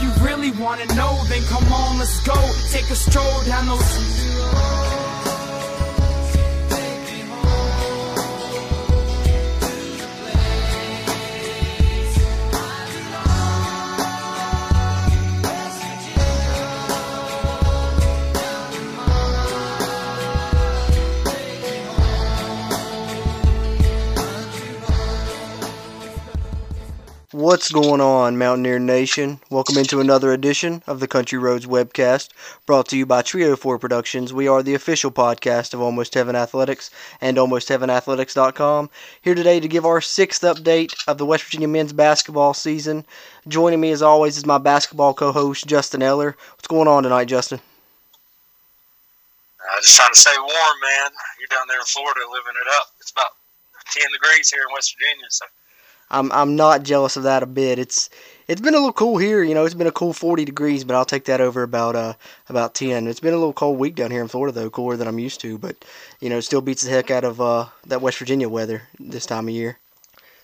If you really wanna know, then come on, let's go. Take a stroll down those. What's going on, Mountaineer Nation? Welcome into another edition of the Country Roads webcast, brought to you by Trio 4 Productions. We are the official podcast of Almost Heaven Athletics and AlmostHeavenAthletics.com. Here today to give our sixth update of the West Virginia men's basketball season. Joining me, as always, is my basketball co-host Justin Eller. What's going on tonight, Justin? Uh, just trying to stay warm, man. You're down there in Florida living it up. It's about 10 degrees here in West Virginia, so I'm I'm not jealous of that a bit. It's it's been a little cool here. You know, it's been a cool 40 degrees, but I'll take that over about uh about 10. It's been a little cold week down here in Florida though, cooler than I'm used to, but you know, it still beats the heck out of uh that West Virginia weather this time of year.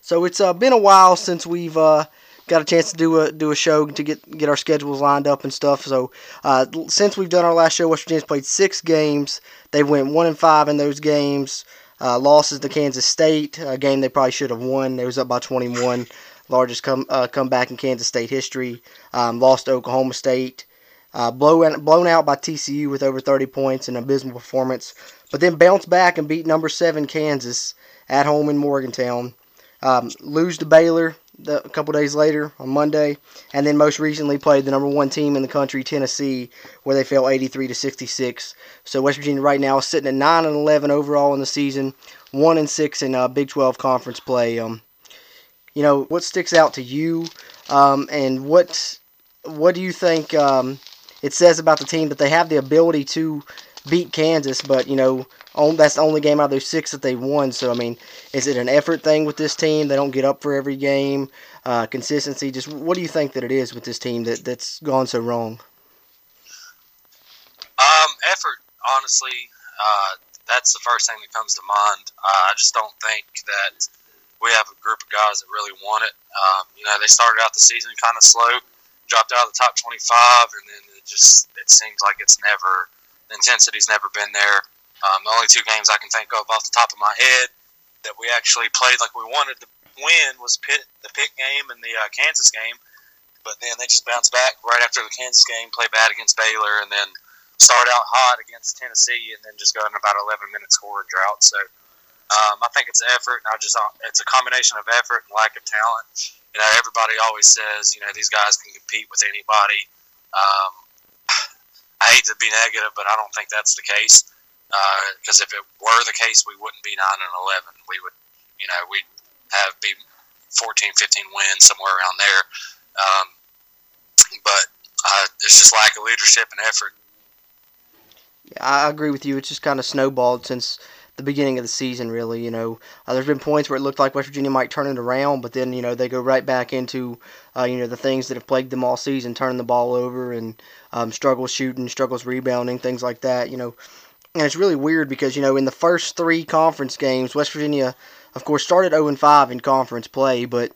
So it's uh, been a while since we've uh got a chance to do a do a show to get get our schedules lined up and stuff. So uh, since we've done our last show, West Virginia's played six games. They went one and five in those games. Uh, losses to Kansas State, a game they probably should have won. They was up by 21, largest come uh, comeback in Kansas State history. Um, lost to Oklahoma State, uh, blown blown out by TCU with over 30 points, an abysmal performance. But then bounced back and beat number seven Kansas at home in Morgantown. Um, lose to Baylor the, a couple days later on Monday, and then most recently played the number one team in the country, Tennessee, where they fell 83 to 66. So West Virginia right now is sitting at 9 and 11 overall in the season, one and six in uh, Big 12 conference play. Um, you know what sticks out to you, um, and what what do you think um, it says about the team that they have the ability to beat Kansas, but you know on, that's the only game out of those six that they won. So I mean, is it an effort thing with this team? They don't get up for every game. Uh, consistency. Just what do you think that it is with this team that that's gone so wrong? Um, effort. Honestly, uh, that's the first thing that comes to mind. Uh, I just don't think that we have a group of guys that really want it. Um, you know, they started out the season kind of slow, dropped out of the top 25, and then it just it seems like it's never the intensity's never been there. Um, the only two games I can think of off the top of my head that we actually played like we wanted to win was Pitt, the Pitt game and the uh, Kansas game. But then they just bounced back right after the Kansas game, play bad against Baylor, and then start out hot against Tennessee, and then just go in about 11 minute scoring drought. So um, I think it's effort. I just uh, it's a combination of effort and lack of talent. You know, everybody always says you know these guys can compete with anybody. Um, I hate to be negative, but I don't think that's the case. Because uh, if it were the case, we wouldn't be nine and eleven. We would, you know, we'd have be 14, 15 wins somewhere around there. Um, but uh, it's just lack of leadership and effort. Yeah, I agree with you. It's just kind of snowballed since the beginning of the season, really. You know, uh, there's been points where it looked like West Virginia might turn it around, but then you know they go right back into uh, you know the things that have plagued them all season, turning the ball over and um, struggles shooting, struggles rebounding, things like that. You know, and it's really weird because you know in the first three conference games, West Virginia, of course, started 0 5 in conference play, but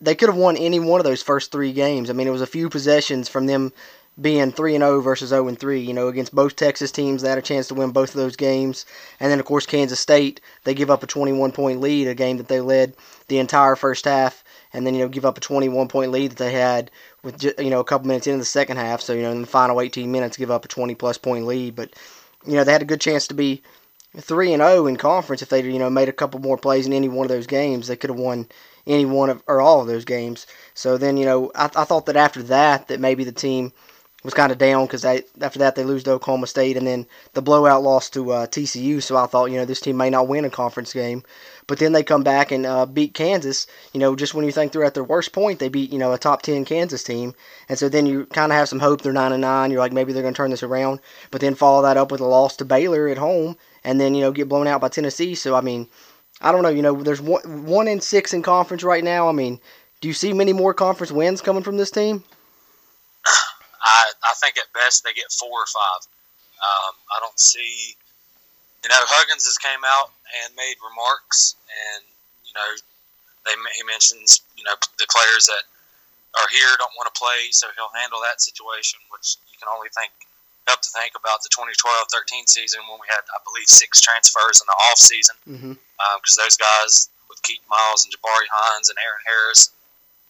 they could have won any one of those first three games. I mean, it was a few possessions from them being 3 and 0 versus 0 and 3, you know, against both Texas teams they had a chance to win both of those games. And then of course Kansas State, they give up a 21 point lead, a game that they led the entire first half and then you know give up a 21 point lead that they had with you know a couple minutes into the second half. So, you know, in the final 18 minutes give up a 20 plus point lead, but you know, they had a good chance to be three and zero in conference if they you know made a couple more plays in any one of those games. They could have won any one of or all of those games. So then you know I, I thought that after that that maybe the team was kind of down because after that they lose to Oklahoma State and then the blowout loss to uh, TCU. So I thought you know this team may not win a conference game. But then they come back and uh, beat Kansas. You know, just when you think they're at their worst point, they beat you know a top ten Kansas team, and so then you kind of have some hope they're nine and nine. You're like maybe they're going to turn this around. But then follow that up with a loss to Baylor at home, and then you know get blown out by Tennessee. So I mean, I don't know. You know, there's one one in six in conference right now. I mean, do you see many more conference wins coming from this team? I I think at best they get four or five. Um, I don't see you know, Huggins has came out and made remarks, and you know, they he mentions you know the players that are here don't want to play, so he'll handle that situation, which you can only think help to think about the 2012-13 season when we had, I believe, six transfers in the off season Mm-hmm. because those guys with Keaton Miles and Jabarie Hinds and Aaron Harris,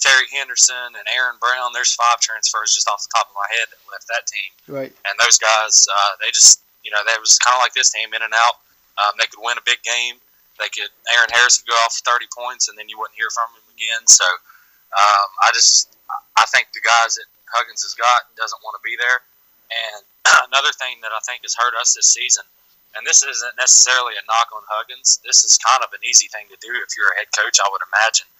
Terry Henderson and Aaron Brown, there's five transfers just off the top of my head that left that team Right. and those guys, uh, they just, you know, they was kind of like this team, in and out. Um, they could win a big game. They could. Aaron Harris could go off thirty points, and then you wouldn't hear from him again. So, um, I just, I think the guys that Huggins has got doesn't want to be there. And another thing that I think has hurt us this season, and this isn't necessarily a knock on Huggins. This is kind of an easy thing to do if you're a head coach, I would imagine.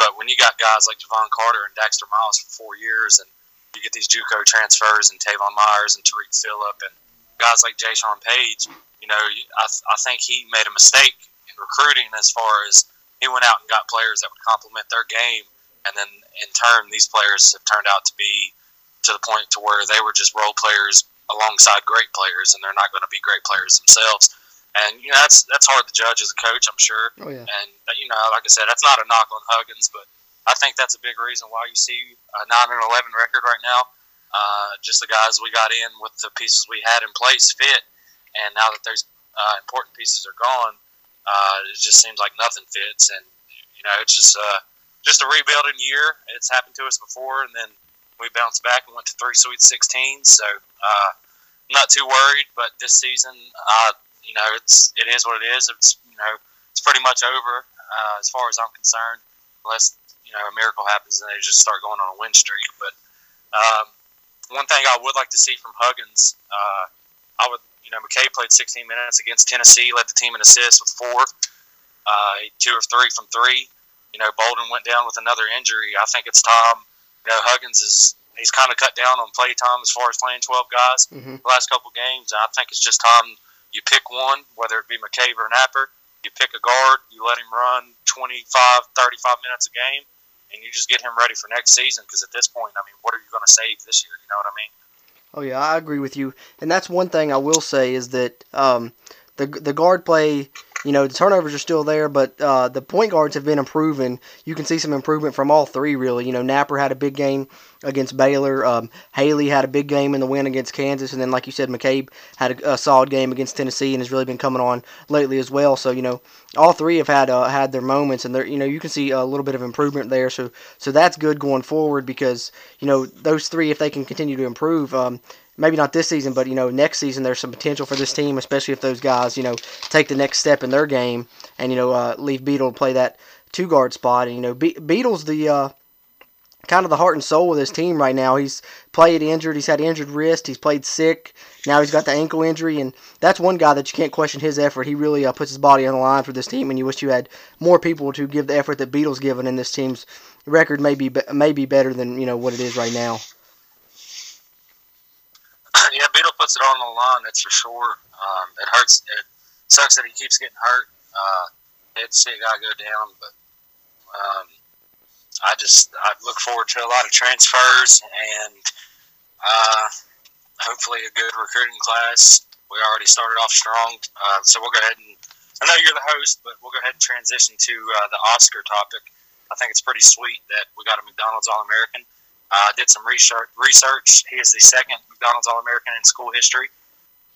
But when you got guys like Jevon Carter and Dexter Miles for four years, and you get these JUCO transfers and Teyvon Myers and Tarik Phillip and guys like Jaysean Paige, you know, I, I think he made a mistake in recruiting as far as he went out and got players that would complement their game, and then in turn, these players have turned out to be to the point to where they were just role players alongside great players, and they're not going to be great players themselves. And you know that's that's hard to judge as a coach, I'm sure. Oh yeah. And uh, you know, like I said, that's not a knock on Huggins, but I think that's a big reason why you see a nine and eleven record right now. Uh, just the guys we got in with the pieces we had in place fit, and now that those uh, important pieces are gone, uh, it just seems like nothing fits. And you know, it's just uh, just a rebuilding year. It's happened to us before, and then we bounced back and went to three Sweet 16. So uh, I'm not too worried. But this season, uh, you know, it's it is what it is. It's you know, it's pretty much over uh, as far as I'm concerned, unless you know a miracle happens and they just start going on a win streak. But um, one thing I would like to see from Huggins, uh, I would you know McCabe played 16 minutes against Tennessee, led the team in assists with four, uh, two or three from three. You know, Bolden went down with another injury. I think it's time. You know, Huggins is he's kind of cut down on play time as far as playing 12 guys Mm-hmm. the last couple games. And I think it's just time you pick one, whether it be McCabe or Knapper. You pick a guard, you let him run 25, 35 minutes a game, and you just get him ready for next season. Because at this point, I mean, what are you going to save this year? You know what I mean? Oh yeah, I agree with you, and that's one thing I will say is that um, the the guard play, you know, the turnovers are still there, but uh, the point guards have been improving. You can see some improvement from all three, really. You know, Knapper had a big game against Baylor. Um, Haley had a big game in the win against Kansas, and then, like you said, McCabe had a, a solid game against Tennessee and has really been coming on lately as well. So you know, all three have had uh, had their moments, and you know you can see a little bit of improvement there. So so that's good going forward because you know those three, if they can continue to improve. Um, maybe not this season, but you know next season there's some potential for this team, especially if those guys you know take the next step in their game and you know uh, leave Beetle to play that two guard spot. And you know Be- Beetle's the uh, kind of the heart and soul of this team right now. He's played injured. He's had injured wrist. He's played sick. Now he's got the ankle injury, and that's one guy that you can't question his effort. He really uh, puts his body on the line for this team, and you wish you had more people to give the effort that Beetle's given, and this team's record may be, may be better than you know what it is right now. yeah, Beetle puts it on the line. That's for sure. Um, it hurts. It sucks that he keeps getting hurt. Uh, hate see a guy go down, but um, I just I look forward to a lot of transfers and uh, hopefully a good recruiting class. We already started off strong, uh, so we'll go ahead and. I know you're the host, but we'll go ahead and transition to uh, the Oscar topic. I think it's pretty sweet that we got a McDonald's All American. I did some research. Research. He is the second McDonald's All American in school history.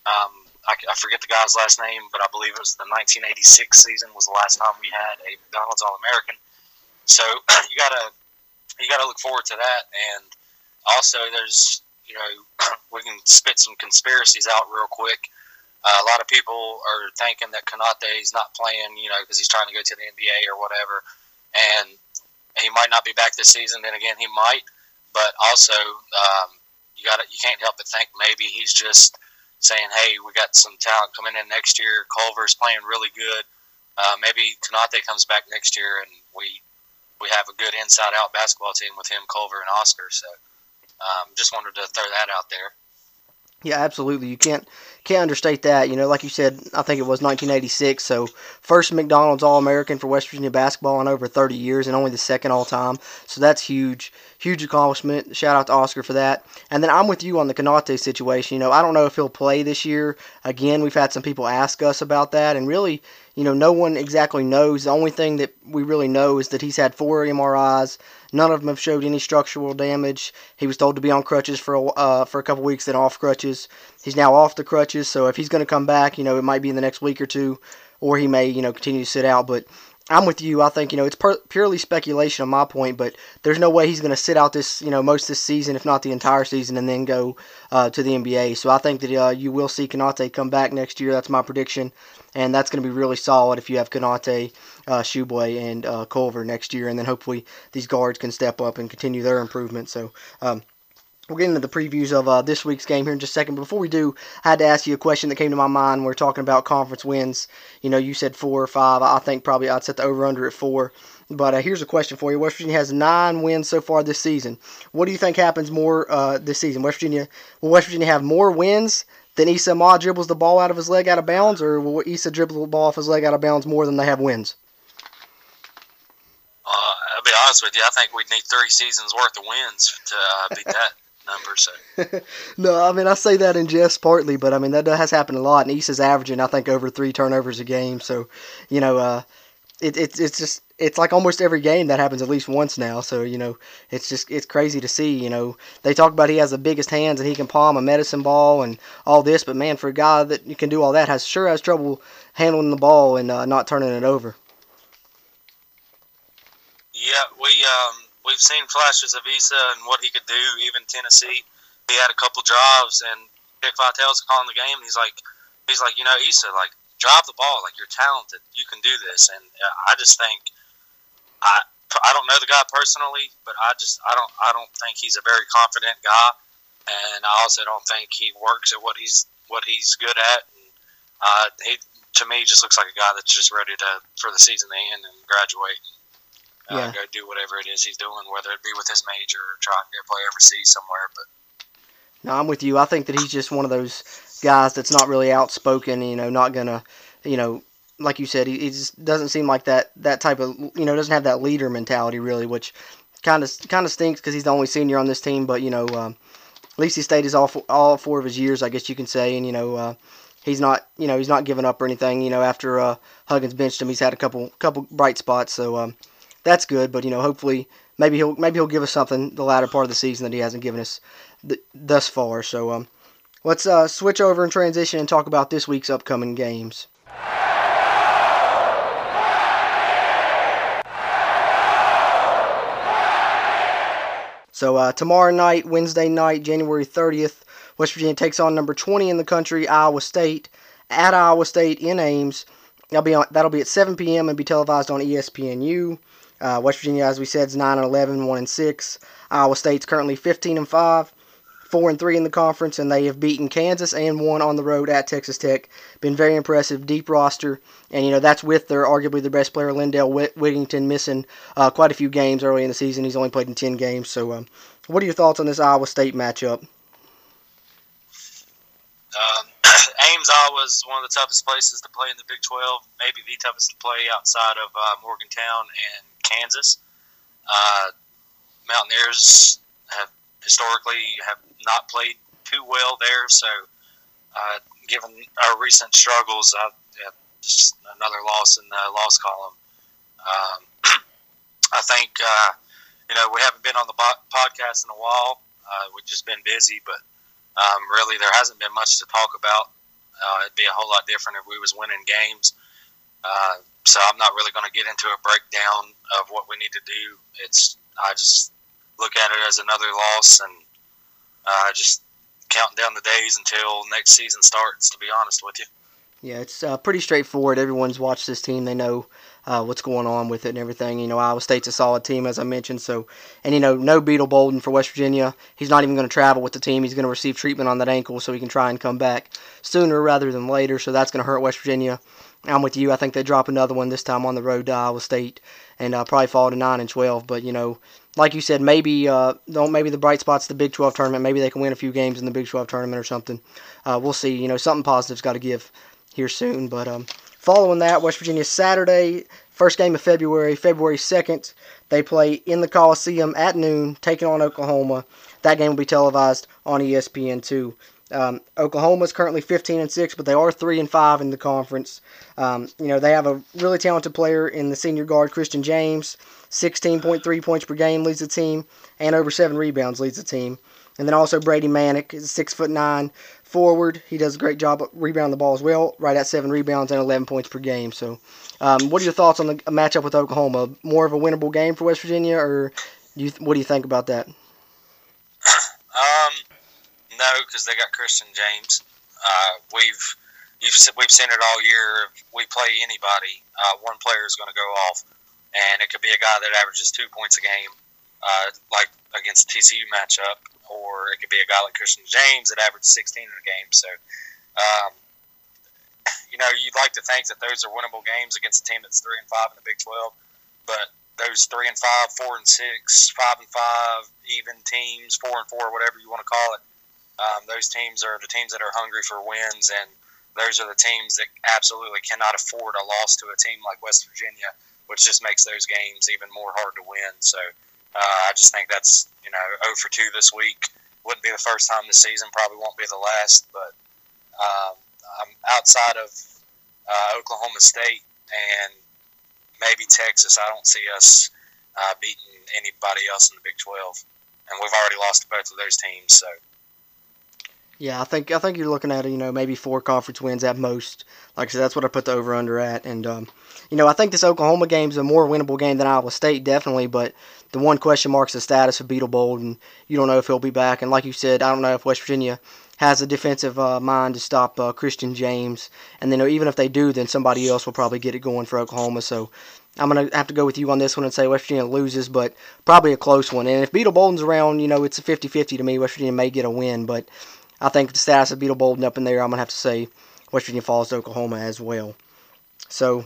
Um, I, I, forget the guy's last name, but I believe it was the 1986 season was the last time we had a McDonald's All American. So you gotta you gotta look forward to that, and also there's you know we can spit some conspiracies out real quick. Uh, a lot of people are thinking that Konate is not playing, you know, because he's trying to go to the NBA or whatever, and he might not be back this season. Then again, he might but also um, you got you can't help but think maybe he's just saying, "Hey, we got some talent coming in next year. Culver's playing really good. Uh, maybe Konate comes back next year, and we we have a good inside-out basketball team with him, Culver, and Oscar." So, um, just wanted to throw that out there. Yeah, absolutely. You can't can't understate that. You know, like you said, I think it was 1986. So first McDonald's All American for West Virginia basketball in over 30 years, and only the second all time. So that's huge, huge accomplishment. Shout out to Oscar for that. And then I'm with you on the Konate situation. You know, I don't know if he'll play this year. Again, we've had some people ask us about that, and really, you know, no one exactly knows. The only thing that we really know is that he's had four MRIs. None of them have showed any structural damage. He was told to be on crutches for a, uh, for a couple weeks, then off crutches. He's now off the crutches, so if he's going to come back, you know, it might be in the next week or two, or he may, you know, continue to sit out. But I'm with you. I think you know it's per- purely speculation on my point, but there's no way he's going to sit out this you know most this season, if not the entire season, and then go uh, to the NBA. So I think that uh, you will see Konate come back next year. That's my prediction, and that's going to be really solid if you have Konate, uh, Tshiebwe, and uh, Culver next year, and then hopefully these guards can step up and continue their improvement. So. Um, We'll get into the previews of uh, this week's game here in just a second. But before we do, I had to ask you a question that came to my mind. We're talking about conference wins. You know, you said four or five. I think probably I'd set the over under at four. But uh, here's a question for you. West Virginia has nine wins so far this season. What do you think happens more uh, this season? West Virginia will West Virginia have more wins than Esa Ahmad dribbles the ball out of his leg out of bounds, or will Esa dribble the ball off his leg out of bounds more than they have wins? Uh, I'll be honest with you. I think we'd need three seasons worth of wins to uh, beat that number. So. no, I mean I say that in jest partly, but I mean that has happened a lot. And Esa's averaging I think over three turnovers a game. So, you know, uh, it, it it's just it's like almost every game that happens at least once now. So you know, it's just it's crazy to see. You know, they talk about he has the biggest hands and he can palm a medicine ball and all this, but man, for a guy that can do all that, has sure has trouble handling the ball and uh, not turning it over. Yeah, we um, we've seen flashes of Esa and what he could do. Even Tennessee, he had a couple drives, and Dick Vitale's calling the game. And he's like, he's like, you know, Esa, like drive the ball. Like you're talented, you can do this. And uh, I just think, I I don't know the guy personally, but I just I don't I don't think he's a very confident guy, and I also don't think he works at what he's what he's good at. And uh, he to me just looks like a guy that's just ready to for the season to end and graduate uh, yeah. go do whatever it is he's doing, whether it be with his major or trying to play overseas somewhere. But no, I'm with you. I think that he's just one of those guys that's not really outspoken. You know, not gonna, you know, like you said, he, he just doesn't seem like that that type of you know doesn't have that leader mentality really, which kind of kind of stinks because he's the only senior on this team. But you know, um, at least he stayed his all four, all four of his years, I guess you can say, and you know. Uh, he's not, you know, he's not giving up or anything. You know, after uh, Huggins benched him, he's had a couple couple bright spots. So um, that's good. But you know, hopefully, maybe he'll maybe he'll give us something the latter part of the season that he hasn't given us th- thus far. So um, let's uh, switch over and transition and talk about this week's upcoming games. So uh, tomorrow night, Wednesday night, January 30th, West Virginia takes on number 20 in the country, Iowa State, at Iowa State in Ames. That'll be on, that'll be at 7 p.m. and be televised on ESPNU. Uh, West Virginia, as we said, is 9 and 11, 1 and 6. Iowa State's currently 15 and 5, 4 and 3 in the conference, and they have beaten Kansas and won on the road at Texas Tech. Been very impressive, deep roster, and you know that's with their arguably the best player, Lindell Wigginton, missing uh, quite a few games early in the season. He's only played in 10 games. So, um, what are your thoughts on this Iowa State matchup? Um, Ames, Iowa is one of the toughest places to play in the Big 12, maybe the toughest to play outside of uh, Morgantown and Kansas. Uh, Mountaineers have historically have not played too well there, so uh, given our recent struggles, I, yeah, just another loss in the loss column. Um, I think uh, you know we haven't been on the podcast in a while. Uh, we've just been busy, but um, really there hasn't been much to talk about. Uh, it'd be a whole lot different if we was winning games. Uh, so I'm not really going to get into a breakdown of what we need to do. It's I just look at it as another loss and uh, just counting down the days until next season starts. To be honest with you. Yeah, it's uh, pretty straightforward. Everyone's watched this team; they know uh, what's going on with it and everything. You know, Iowa State's a solid team, as I mentioned. So, and you know, no Beetle Bolden for West Virginia. He's not even going to travel with the team. He's going to receive treatment on that ankle, so he can try and come back sooner rather than later. So that's going to hurt West Virginia. I'm with you. I think they drop another one this time on the road to Iowa State and uh, probably fall to nine and twelve. But you know, like you said, maybe uh, don't maybe the bright spots the Big 12 tournament. Maybe they can win a few games in the Big 12 tournament or something. Uh, we'll see. You know, something positive's got to give here soon. But um, following that, West Virginia Saturday first game of February, February 2nd. They play in the Coliseum at noon, taking on Oklahoma. That game will be televised on ESPN2. Um, Oklahoma is currently 15 and 6, but they are 3 and 5 in the conference. Um, you know, they have a really talented player in the senior guard, Christian James. 16.3 points per game leads the team, and over 7 rebounds leads the team. And then also Brady Manek is 6 foot 9 forward. He does a great job rebounding the ball as well, right at 7 rebounds and 11 points per game. So, um, what are your thoughts on the matchup with Oklahoma? More of a winnable game for West Virginia, or you, what do you think about that? Um, no, because they got Christian James. Uh, we've you've we've seen it all year. If we play anybody, uh, one player is going to go off, and it could be a guy that averages two points a game, uh, like against TCU matchup, or it could be a guy like Christian James that averaged 16 in a game. So, um, you know, you'd like to think that those are winnable games against a team that's three and five in the Big 12, but those three and five, four and six, five and five, even teams, four and four, whatever you want to call it. Um, those teams are the teams that are hungry for wins, and those are the teams that absolutely cannot afford a loss to a team like West Virginia, which just makes those games even more hard to win. So I just think that's you know 0 for 2 this week. Wouldn't be the first time this season, probably won't be the last. But um, I'm outside of uh, Oklahoma State and maybe Texas. I don't see us uh, beating anybody else in the Big 12, and we've already lost to both of those teams. So. Yeah, I think I think you're looking at you know maybe four conference wins at most. Like I said, that's what I put the over under at, and um, you know I think this Oklahoma game is a more winnable game than Iowa State definitely. But the one question marks the status of Beetle Bold, and you don't know if he'll be back. And like you said, I don't know if West Virginia has a defensive uh, mind to stop uh, Christian James, and then even if they do, then somebody else will probably get it going for Oklahoma. So I'm gonna have to go with you on this one and say West Virginia loses, but probably a close one. And if Beetle Bolden's around, you know it's a 50-50 to me. West Virginia may get a win, but I think the status of Beetle Bolden up in there, I'm going to have to say West Virginia falls to Oklahoma as well. So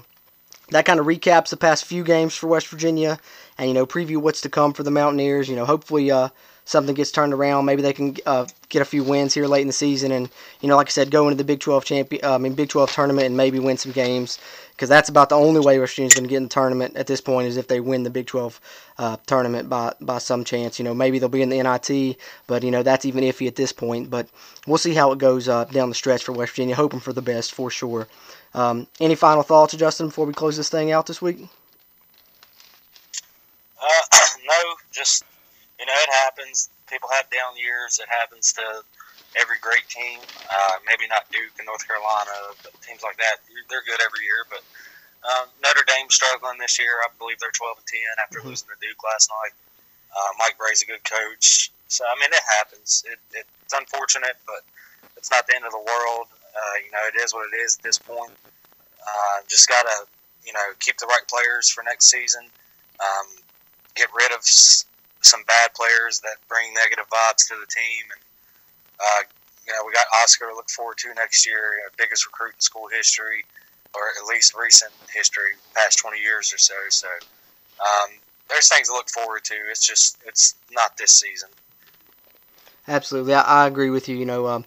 that kind of recaps the past few games for West Virginia and, you know, preview what's to come for the Mountaineers. You know, hopefully uh, something gets turned around. Maybe they can uh, get a few wins here late in the season and, you know, like I said, go into the Big 12 champion, uh, I mean, Big 12 tournament and maybe win some games because that's about the only way West Virginia's going to get in the tournament at this point is if they win the Big 12 uh, tournament by by some chance. You know, maybe they'll be in the NIT, but you know that's even iffy at this point. But we'll see how it goes uh, down the stretch for West Virginia. Hoping for the best for sure. Um, any final thoughts, Justin, before we close this thing out this week? Uh, no, just you know, it happens. People have down years. It happens to every great team. Uh, maybe not Duke and North Carolina, but teams like that, they're good every year. But um, Notre Dame struggling this year. I believe they're 12 and 10 after mm-hmm. losing to Duke last night. Uh, Mike Brey's a good coach. So, I mean, it happens. It, it's unfortunate, but it's not the end of the world. Uh, you know, it is what it is at this point. Uh, just got to, you know, keep the right players for next season. Um, get rid of some bad players that bring negative vibes to the team and uh, you know, we got Oscar to look forward to next year. You know, biggest recruit in school history, or at least recent history, past 20 years or so. So um, there's things to look forward to. It's just it's not this season. Absolutely, I, I agree with you. You know, um,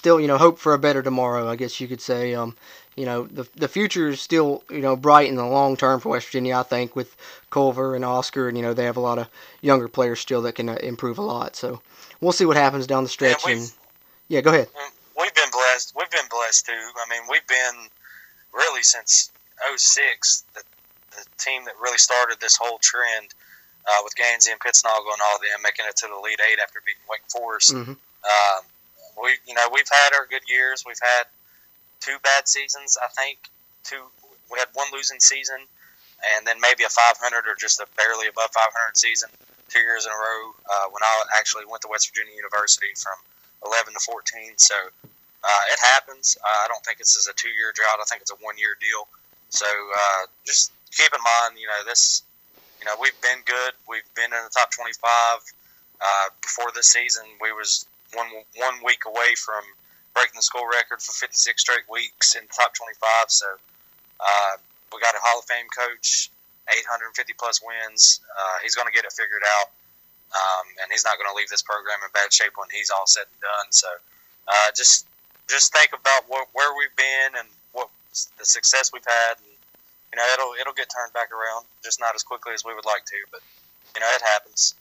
still, you know, hope for a better tomorrow. I guess you could say. Um, you know, the the future is still you know bright in the long term for West Virginia. I think with Culver and Oscar, and you know they have a lot of younger players still that can uh, improve a lot. So we'll see what happens down the stretch. Yeah, and yeah, go ahead. Mm, we've been blessed. We've been blessed too. I mean, we've been really since 06, the, the team that really started this whole trend uh, with Gansey and Pittsnogle and all of them making it to the Elite Eight after beating Wake Forest. Mm-hmm. Um, we, you know, we've had our good years. We've had two bad seasons, I think. Two, we had one losing season, and then maybe a 500 or just a barely above 500 season two years in a row uh, when I actually went to West Virginia University from 11 to 14. So uh, it happens. Uh, I don't think this is a two year drought. I think it's a one year deal. So uh, just keep in mind, you know, this, you know, we've been good. We've been in the top 25. Uh, before this season, we was one one week away from breaking the school record for 56 straight weeks in top 25. So uh, we got a Hall of Fame coach 850 plus wins. Uh, he's going to get it figured out, um, and he's not going to leave this program in bad shape when he's all said and done. So, uh, just just think about what, where we've been and what the success we've had, and you know it'll it'll get turned back around, just not as quickly as we would like to, but you know it happens.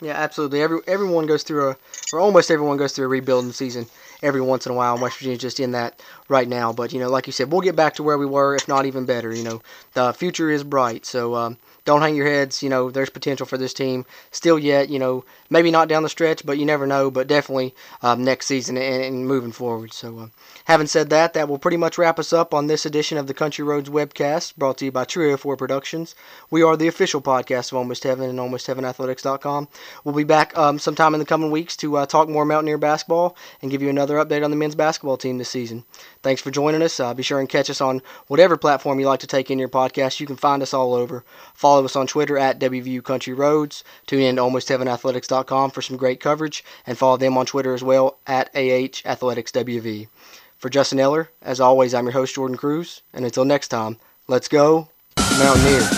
Yeah, absolutely. Every everyone goes through a, or almost everyone goes through a rebuilding season every once in a while. West Virginia's just in that right now. But you know, like you said, we'll get back to where we were, if not even better. You know, the future is bright. So um, don't hang your heads. You know, there's potential for this team still yet. You know, maybe not down the stretch, but you never know. But definitely um, next season and, and, moving forward. So, uh, having said that, that will pretty much wrap us up on this edition of the Country Roads webcast, brought to you by Trio 4 Productions. We are the official podcast of Almost Heaven and AlmostHeavenAthletics.com. We'll be back um, sometime in the coming weeks to uh, talk more Mountaineer basketball and give you another update on the men's basketball team this season. Thanks for joining us. Uh, be sure and catch us on whatever platform you like to take in your podcast. You can find us all over. Follow us on Twitter at WVU Country Roads. Tune in to AlmostHeavenAthletics.com for some great coverage, and follow them on Twitter as well at AH Athletics WV. For Justin Eller, as always, I'm your host Jordan Cruz, and until next time, let's go Mountaineers.